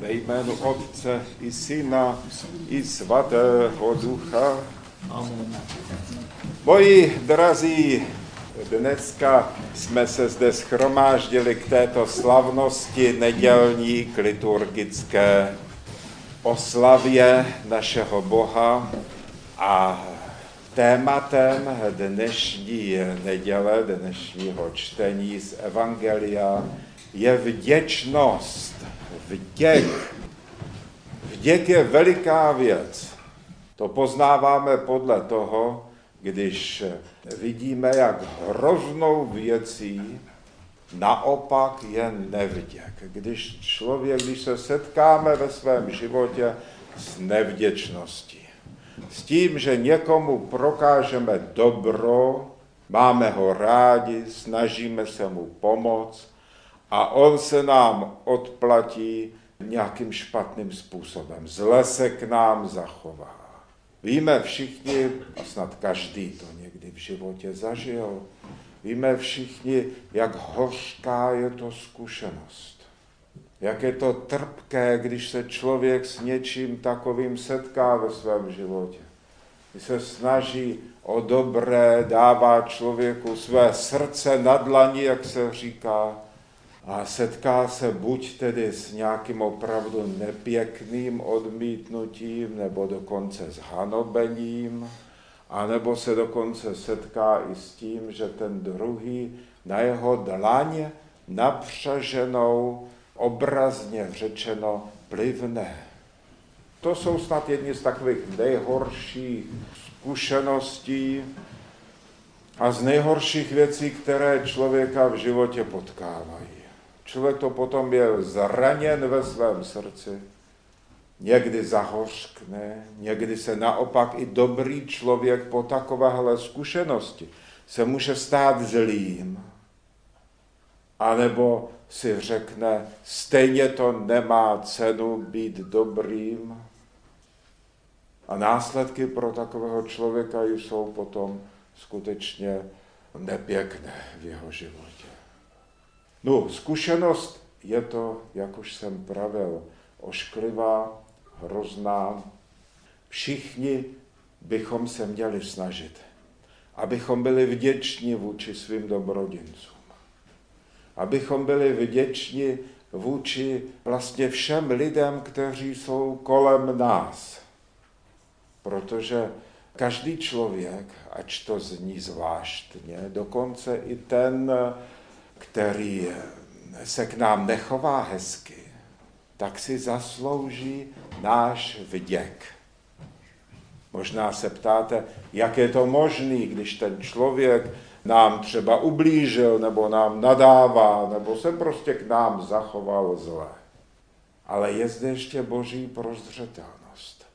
Ve jménu Otce i Syna i Svatého Ducha. Amen. Moji drazí, dneska jsme se zde schromáždili k této slavnosti nedělní k liturgické oslavě našeho Boha a tématem dnešní neděle, dnešního čtení z Evangelia je vděčnost Vděk. Vděk je veliká věc. To poznáváme podle toho, když vidíme, jak hroznou věcí naopak je nevděk. Když člověk, když se setkáme ve svém životě s nevděčností, s tím, že někomu prokážeme dobro, máme ho rádi, snažíme se mu pomoct, a on se nám odplatí nějakým špatným způsobem. Zle se k nám zachová. Víme všichni, a snad každý to někdy v životě zažil, víme všichni, jak hořká je to zkušenost. Jak je to trpké, když se člověk s něčím takovým setká ve svém životě. Když se snaží o dobré, dává člověku své srdce na dlani, jak se říká, a setká se buď tedy s nějakým opravdu nepěkným odmítnutím, nebo dokonce s hanobením, anebo se dokonce setká i s tím, že ten druhý na jeho dlaň napřaženou, obrazně řečeno, plivne. To jsou snad jedni z takových nejhorších zkušeností a z nejhorších věcí, které člověka v životě potkávají. Člověk to potom je zraněn ve svém srdci, někdy zahořkne, někdy se naopak i dobrý člověk po takovéhle zkušenosti se může stát zlým, anebo si řekne, stejně to nemá cenu být dobrým. A následky pro takového člověka jsou potom skutečně nepěkné v jeho životě. No, zkušenost je to, jak už jsem pravil, ošklivá, hrozná. Všichni bychom se měli snažit, abychom byli vděční vůči svým dobrodincům. Abychom byli vděční vůči vlastně všem lidem, kteří jsou kolem nás. Protože každý člověk, ač to zní zvláštně, dokonce i ten, který se k nám nechová hezky, tak si zaslouží náš vděk. Možná se ptáte, jak je to možný, když ten člověk nám třeba ublížil, nebo nám nadává, nebo se prostě k nám zachoval zle. Ale je zde ještě boží prozřetelnost.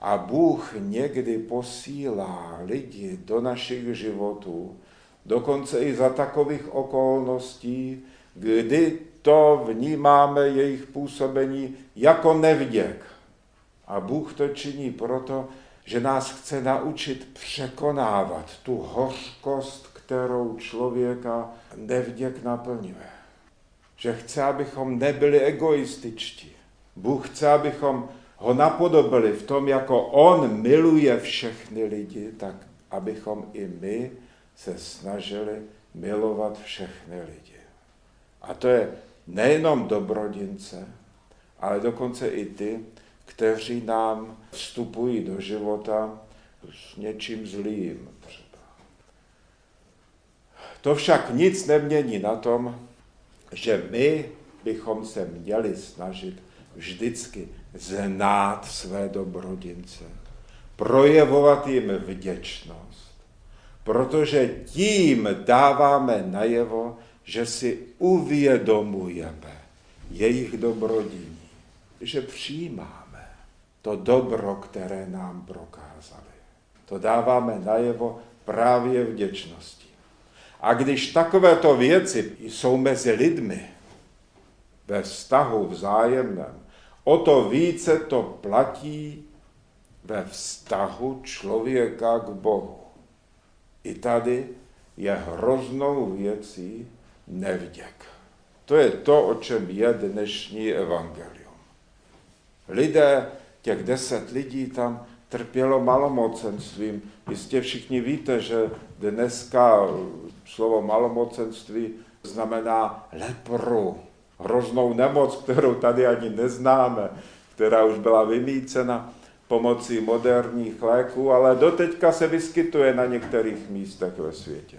A Bůh někdy posílá lidi do našich životů, dokonce i za takových okolností, kdy to vnímáme jejich působení jako nevděk. A Bůh to činí proto, že nás chce naučit překonávat tu hořkost, kterou člověka nevděk naplňuje. Že chce, abychom nebyli egoističtí. Bůh chce, abychom ho napodobili v tom, jako on miluje všechny lidi, tak abychom i my se snažili milovat všechny lidi. A to je nejenom dobrodince, ale dokonce i ty, kteří nám vstupují do života s něčím zlým třeba. To však nic nemění na tom, že my bychom se měli snažit vždycky znát své dobrodince, projevovat jim vděčnost, protože tím dáváme najevo, že si uvědomujeme jejich dobrodiní, že přijímáme to dobro, které nám prokázali. To dáváme najevo právě vděčnosti. A když takovéto věci jsou mezi lidmi ve vztahu vzájemném, o to více to platí ve vztahu člověka k Bohu. I tady je hroznou věcí nevděk. To je to, o čem je dnešní evangelium. Lidé, těch deset lidí tam trpělo malomocenstvím. Jistě všichni víte, že dneska slovo malomocenství znamená lepru, hroznou nemoc, kterou tady ani neznáme, která už byla vymícena pomocí moderních léků, ale doteďka se vyskytuje na některých místech ve světě.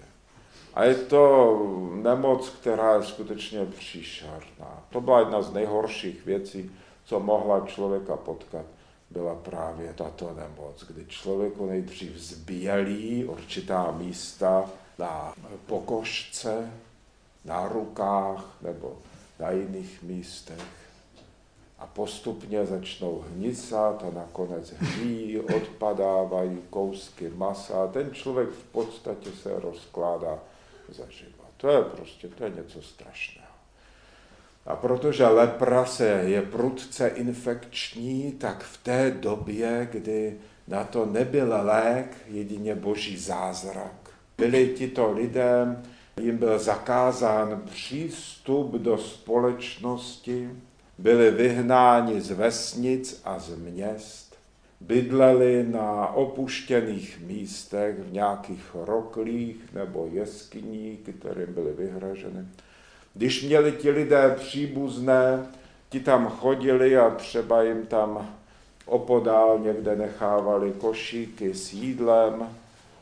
A je to nemoc, která je skutečně příšerná. To byla jedna z nejhorších věcí, co mohla člověka potkat, byla právě tato nemoc, kdy člověku nejdřív zbělí určitá místa na pokožce, na rukách nebo na jiných místech a postupně začnou hnisat a nakonec hní, odpadávají kousky masa a ten člověk v podstatě se rozkládá zaživa. To je prostě, to je něco strašného. A protože lepra se je prudce infekční, tak v té době, kdy na to nebyl lék, jedině boží zázrak, byli tito lidé, jim byl zakázán přístup do společnosti, byli vyhnáni z vesnic a z měst, bydleli na opuštěných místech, v nějakých roklích nebo jeskyních, které byly vyhraženy. Když měli ti lidé příbuzné, ti tam chodili a třeba jim tam opodál někde nechávali košíky s jídlem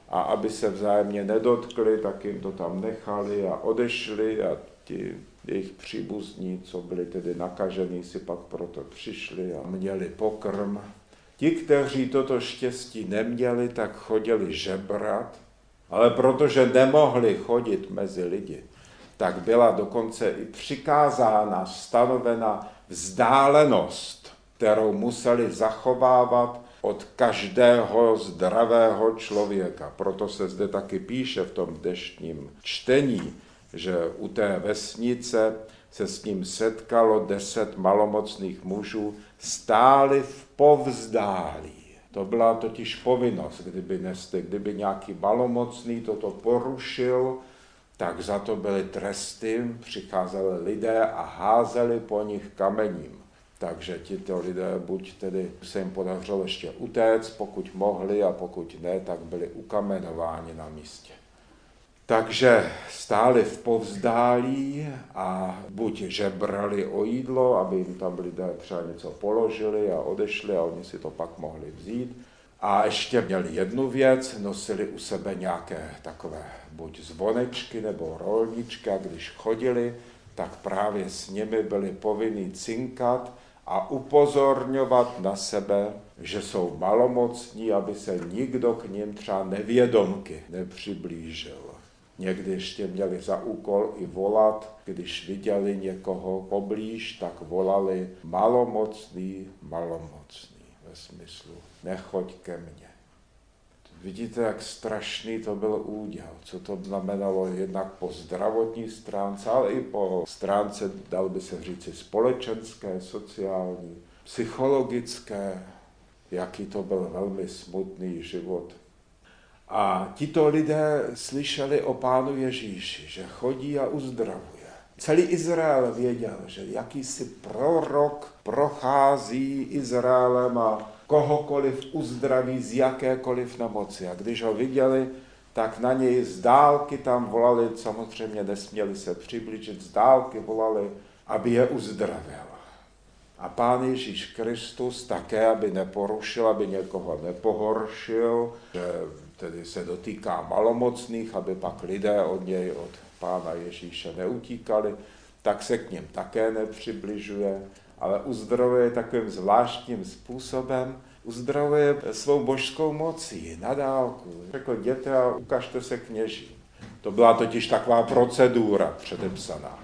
a aby se vzájemně nedotkli, tak jim to tam nechali a odešli a ti jejich příbuzní, co byli tedy nakažení, si pak proto přišli a měli pokrm. Ti, kteří toto štěstí neměli, tak chodili žebrat, ale protože nemohli chodit mezi lidi, tak byla dokonce i přikázána, stanovena vzdálenost, kterou museli zachovávat od každého zdravého člověka. Proto se zde taky píše v tom dnešním čtení, že u té vesnice se s ním setkalo deset malomocných mužů, stáli v povzdálí. To byla totiž povinnost, kdyby, neste, kdyby nějaký malomocný toto porušil, tak za to byly tresty, přicházeli lidé a házeli po nich kamením. Takže tito lidé buď tedy se jim podařilo ještě utéct, pokud mohli, a pokud ne, tak byli ukamenováni na místě. Takže stáli v povzdálí a buď žebrali o jídlo, aby jim tam lidé třeba něco položili a odešli a oni si to pak mohli vzít. A ještě měli jednu věc, nosili u sebe nějaké takové buď zvonečky nebo rolničky a když chodili, tak právě s nimi byli povinni cinkat a upozorňovat na sebe, že jsou malomocní, aby se nikdo k ním třeba nevědomky nepřiblížil. Někdy ještě měli za úkol i volat, když viděli někoho poblíž, tak volali malomocný, malomocný, ve smyslu nechoď ke mně. Vidíte, jak strašný to byl úděl, co to znamenalo jednak po zdravotní stránce, ale i po stránce, dal by se říci, společenské, sociální, psychologické, jaký to byl velmi smutný život a tito lidé slyšeli o pánu Ježíši, že chodí a uzdravuje. Celý Izrael věděl, že jakýsi prorok prochází Izraelem a kohokoliv uzdraví z jakékoliv nemoci. A když ho viděli, tak na něj z dálky tam volali, samozřejmě nesměli se přiblížit, z dálky volali, aby je uzdravil. A pán Ježíš Kristus také, aby neporušil, aby někoho nepohoršil, že tedy se dotýká malomocných, aby pak lidé od něj, od pána Ježíše neutíkali, tak se k ním také nepřibližuje, ale uzdravuje takovým zvláštním způsobem, uzdravuje svou božskou mocí na dálku. Řekl, jděte a ukažte se kněží. To byla totiž taková procedura předepsaná,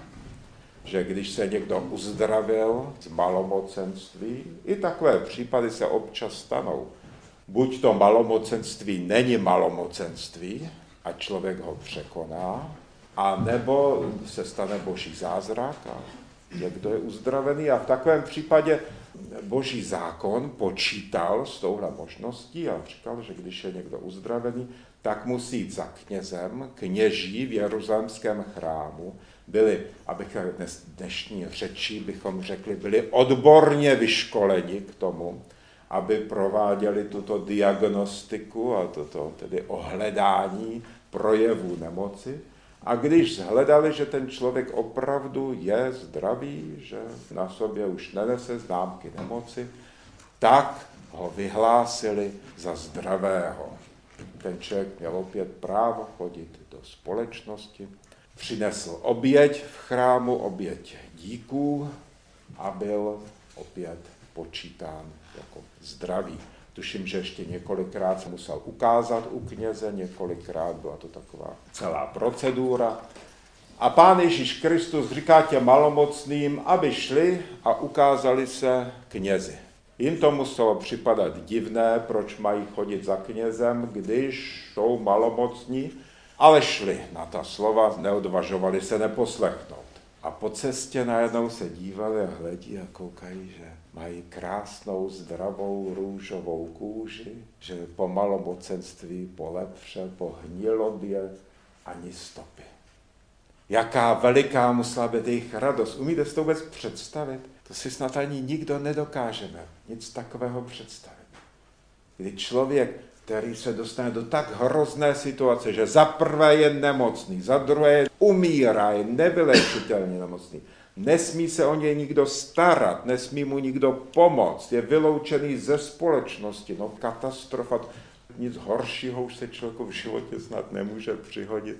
že když se někdo uzdravil z malomocenství, i takové případy se občas stanou, buď to malomocenství není malomocenství a člověk ho překoná, a nebo se stane boží zázrak a někdo je uzdravený. A v takovém případě boží zákon počítal s touhle možností a říkal, že když je někdo uzdravený, tak musí jít za knězem, kněží v jeruzalémském chrámu byli, abych dnes, dnešní řečí bychom řekli, byli odborně vyškoleni k tomu, aby prováděli tuto diagnostiku a toto tedy ohledání projevů nemoci. A když zhledali, že ten člověk opravdu je zdravý, že na sobě už nenese známky nemoci, tak ho vyhlásili za zdravého. Ten člověk měl opět právo chodit do společnosti, přinesl oběť v chrámu, oběť díků a byl opět počítán jako zdravý. Tuším, že ještě několikrát se musel ukázat u kněze, několikrát byla to taková celá procedura. A pán Ježíš Kristus říká těm malomocným, aby šli a ukázali se knězi. Jim to muselo připadat divné, proč mají chodit za knězem, když jsou malomocní, ale šli na ta slova, neodvažovali se neposlechnout. A po cestě najednou se dívali a hledí a koukají, že mají krásnou, zdravou, růžovou kůži, že po malomocenství, po lepře, po hnilobě ani stopy. Jaká veliká musela být jejich radost. Umíte si to vůbec představit? To si snad ani nikdo nedokážeme nic takového představit. Kdy člověk, který se dostane do tak hrozné situace, že za prvé je nemocný, za druhé umírá, je nevylečitelně nemocný, nesmí se o něj nikdo starat, nesmí mu nikdo pomoct, je vyloučený ze společnosti, no katastrofa, nic horšího už se člověku v životě snad nemůže přihodit.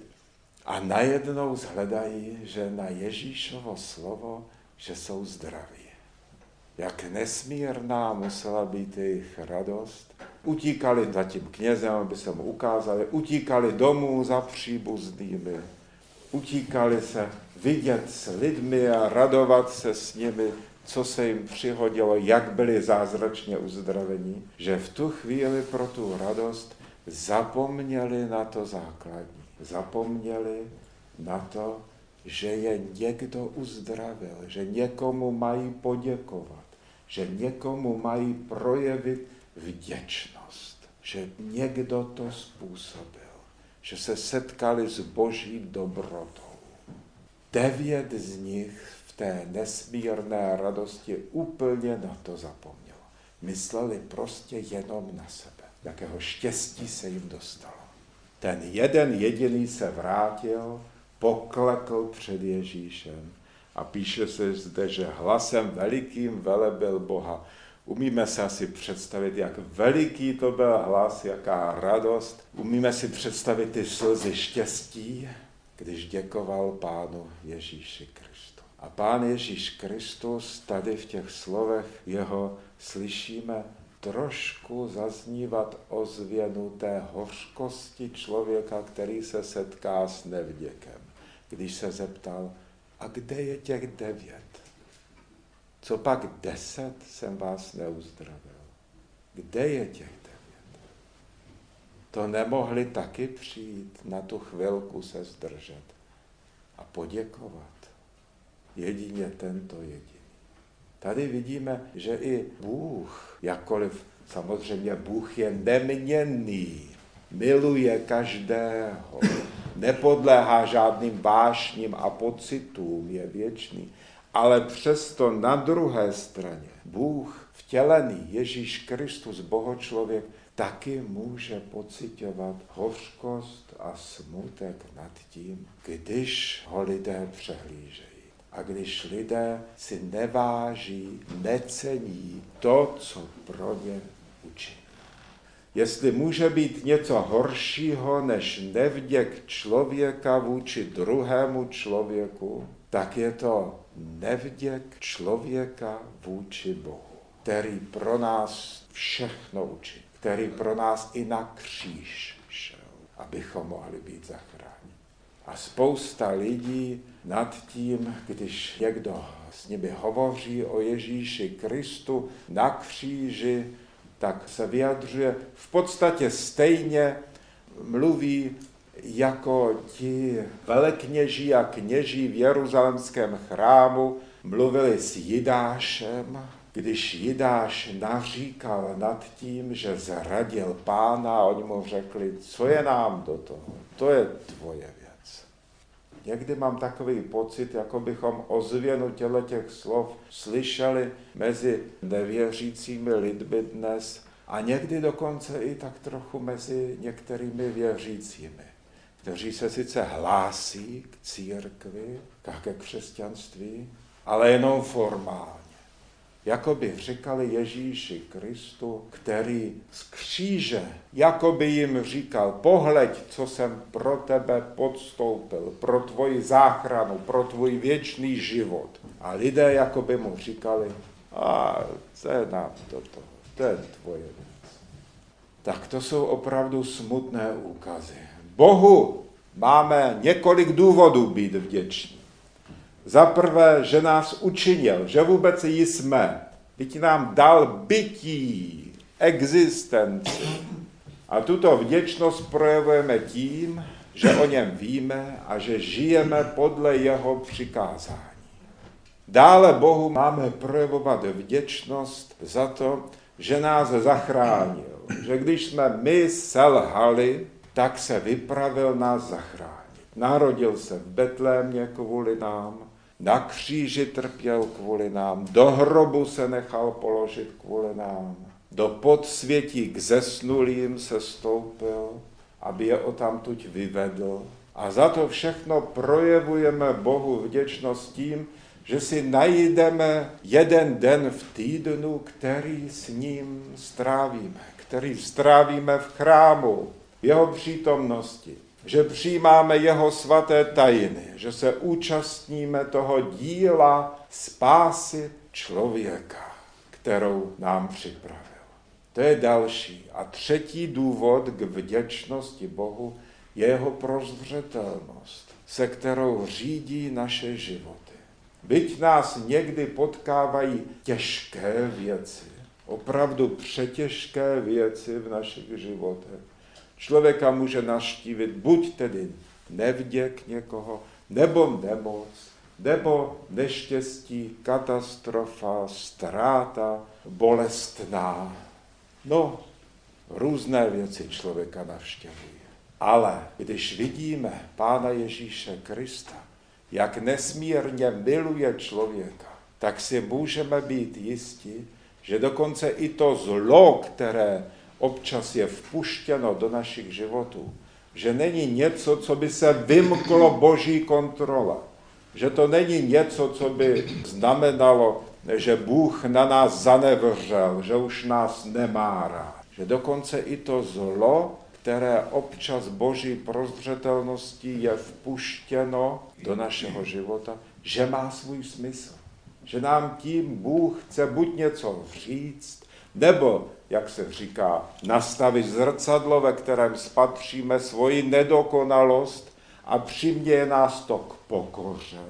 A najednou zhledají, že na Ježíšovo slovo, že jsou zdraví jak nesmírná musela být jejich radost. Utíkali za tím knězem, aby se mu ukázali, utíkali domů za příbuznými, utíkali se vidět s lidmi a radovat se s nimi, co se jim přihodilo, jak byli zázračně uzdravení, že v tu chvíli pro tu radost zapomněli na to základní. Zapomněli na to, že je někdo uzdravil, že někomu mají poděkovat že někomu mají projevit vděčnost, že někdo to způsobil, že se setkali s boží dobrotou. Devět z nich v té nesmírné radosti úplně na to zapomnělo. Mysleli prostě jenom na sebe, jakého štěstí se jim dostalo. Ten jeden jediný se vrátil, poklekl před Ježíšem a píše se zde, že hlasem velikým velebil Boha. Umíme si asi představit, jak veliký to byl hlas, jaká radost. Umíme si představit ty slzy štěstí, když děkoval Pánu Ježíši Kristu. A Pán Ježíš Kristus tady v těch slovech jeho slyšíme trošku zaznívat ozvěnu té hořkosti člověka, který se setká s nevděkem. Když se zeptal, a kde je těch devět? Co pak deset jsem vás neuzdravil? Kde je těch devět? To nemohli taky přijít na tu chvilku se zdržet a poděkovat. Jedině tento jediný. Tady vidíme, že i Bůh, jakkoliv samozřejmě Bůh je neměnný, miluje každého, nepodléhá žádným vášním a pocitům, je věčný. Ale přesto na druhé straně Bůh vtělený Ježíš Kristus, bohočlověk, taky může pocitovat hořkost a smutek nad tím, když ho lidé přehlížejí. A když lidé si neváží, necení to, co pro ně učí. Jestli může být něco horšího než nevděk člověka vůči druhému člověku, tak je to nevděk člověka vůči Bohu, který pro nás všechno učí, který pro nás i na kříž šel, abychom mohli být zachráněni. A spousta lidí nad tím, když někdo s nimi hovoří o Ježíši Kristu na kříži, tak se vyjadřuje v podstatě stejně, mluví jako ti velekněží a kněží v jeruzalemském chrámu mluvili s Jidášem, když Jidáš naříkal nad tím, že zradil pána oni mu řekli, co je nám do toho, to je tvoje věc. Někdy mám takový pocit, jako bychom ozvěnu těle těch slov slyšeli mezi nevěřícími lidmi dnes a někdy dokonce i tak trochu mezi některými věřícími, kteří se sice hlásí k církvi, ke křesťanství, ale jenom formálně jako by říkali Ježíši Kristu, který z kříže, jako by jim říkal, pohleď, co jsem pro tebe podstoupil, pro tvoji záchranu, pro tvůj věčný život. A lidé jako by mu říkali, a co je nám toto, to je tvoje věc. Tak to jsou opravdu smutné úkazy. Bohu máme několik důvodů být vděční. Za prvé, že nás učinil, že vůbec jsme. Byť nám dal bytí, existenci. A tuto vděčnost projevujeme tím, že o něm víme a že žijeme podle jeho přikázání. Dále Bohu máme projevovat vděčnost za to, že nás zachránil. Že když jsme my selhali, tak se vypravil nás zachránit. Narodil se v Betlémě kvůli nám, na kříži trpěl kvůli nám, do hrobu se nechal položit kvůli nám, do podsvětí k zesnulým se stoupil, aby je o tamtuť vyvedl. A za to všechno projevujeme Bohu vděčnost tím, že si najdeme jeden den v týdnu, který s ním strávíme, který strávíme v chrámu, jeho přítomnosti že přijímáme jeho svaté tajiny, že se účastníme toho díla spásy člověka, kterou nám připravil. To je další. A třetí důvod k vděčnosti Bohu je jeho prozřetelnost, se kterou řídí naše životy. Byť nás někdy potkávají těžké věci, opravdu přetěžké věci v našich životech, Člověka může naštívit buď tedy nevděk někoho, nebo nemoc, nebo neštěstí, katastrofa, ztráta, bolestná. No, různé věci člověka navštěvují. Ale když vidíme Pána Ježíše Krista, jak nesmírně miluje člověka, tak si můžeme být jistí, že dokonce i to zlo, které občas je vpuštěno do našich životů, že není něco, co by se vymklo boží kontrola, že to není něco, co by znamenalo, že Bůh na nás zanevřel, že už nás nemá rád. Že dokonce i to zlo, které občas boží prozřetelností je vpuštěno do našeho života, že má svůj smysl. Že nám tím Bůh chce buď něco říct, nebo jak se říká, nastavit zrcadlo, ve kterém spatříme svoji nedokonalost a přiměje nás to k pokoře.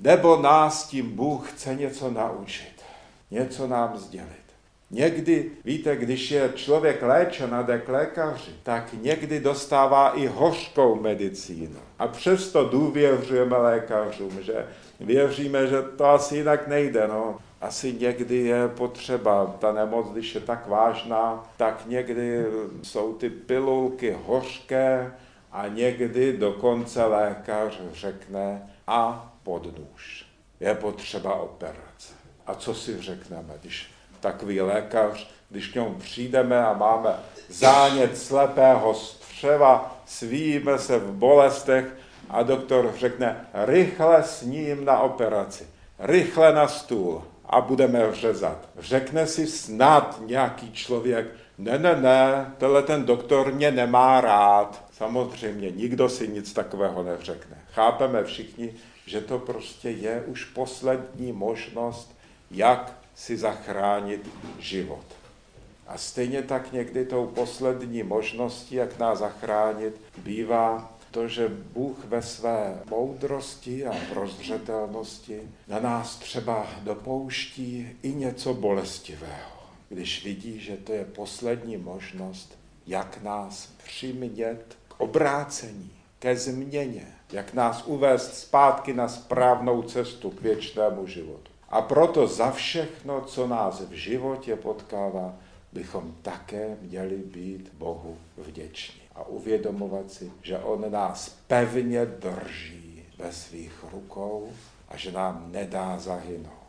Nebo nás tím Bůh chce něco naučit, něco nám sdělit. Někdy, víte, když je člověk léčen a jde k lékaři, tak někdy dostává i hořkou medicínu. A přesto důvěřujeme lékařům, že věříme, že to asi jinak nejde. No asi někdy je potřeba, ta nemoc, když je tak vážná, tak někdy jsou ty pilulky hořké a někdy dokonce lékař řekne a podnůž. Je potřeba operace. A co si řekneme, když takový lékař, když k němu přijdeme a máme zánět slepého střeva, svíme se v bolestech a doktor řekne, rychle s ním na operaci, rychle na stůl a budeme řezat. Řekne si snad nějaký člověk, ne, ne, ne, tenhle ten doktor mě nemá rád. Samozřejmě, nikdo si nic takového neřekne. Chápeme všichni, že to prostě je už poslední možnost, jak si zachránit život. A stejně tak někdy tou poslední možností, jak nás zachránit, bývá to, že Bůh ve své moudrosti a prozřetelnosti na nás třeba dopouští i něco bolestivého, když vidí, že to je poslední možnost, jak nás přimět k obrácení, ke změně, jak nás uvést zpátky na správnou cestu k věčnému životu. A proto za všechno, co nás v životě potkává, bychom také měli být Bohu vděční a uvědomovat si, že On nás pevně drží ve svých rukou a že nám nedá zahynout.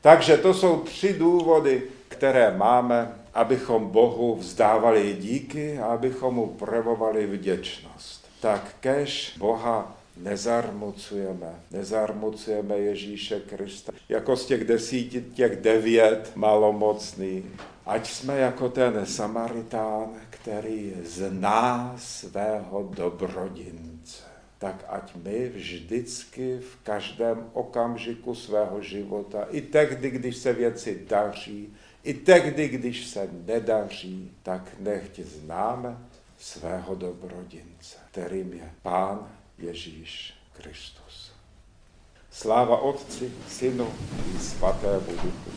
Takže to jsou tři důvody, které máme, abychom Bohu vzdávali díky a abychom mu projevovali vděčnost. Tak kež Boha nezarmucujeme, nezarmucujeme Ježíše Krista. Jako z těch desíti, těch devět malomocných. Ať jsme jako ten Samaritán, který zná svého dobrodince. Tak ať my vždycky v každém okamžiku svého života, i tehdy, když se věci daří, i tehdy, když se nedaří, tak nechť známe svého dobrodince, kterým je Pán Ježíš Kristus. Sláva Otci, Synu i Svatému Duchu.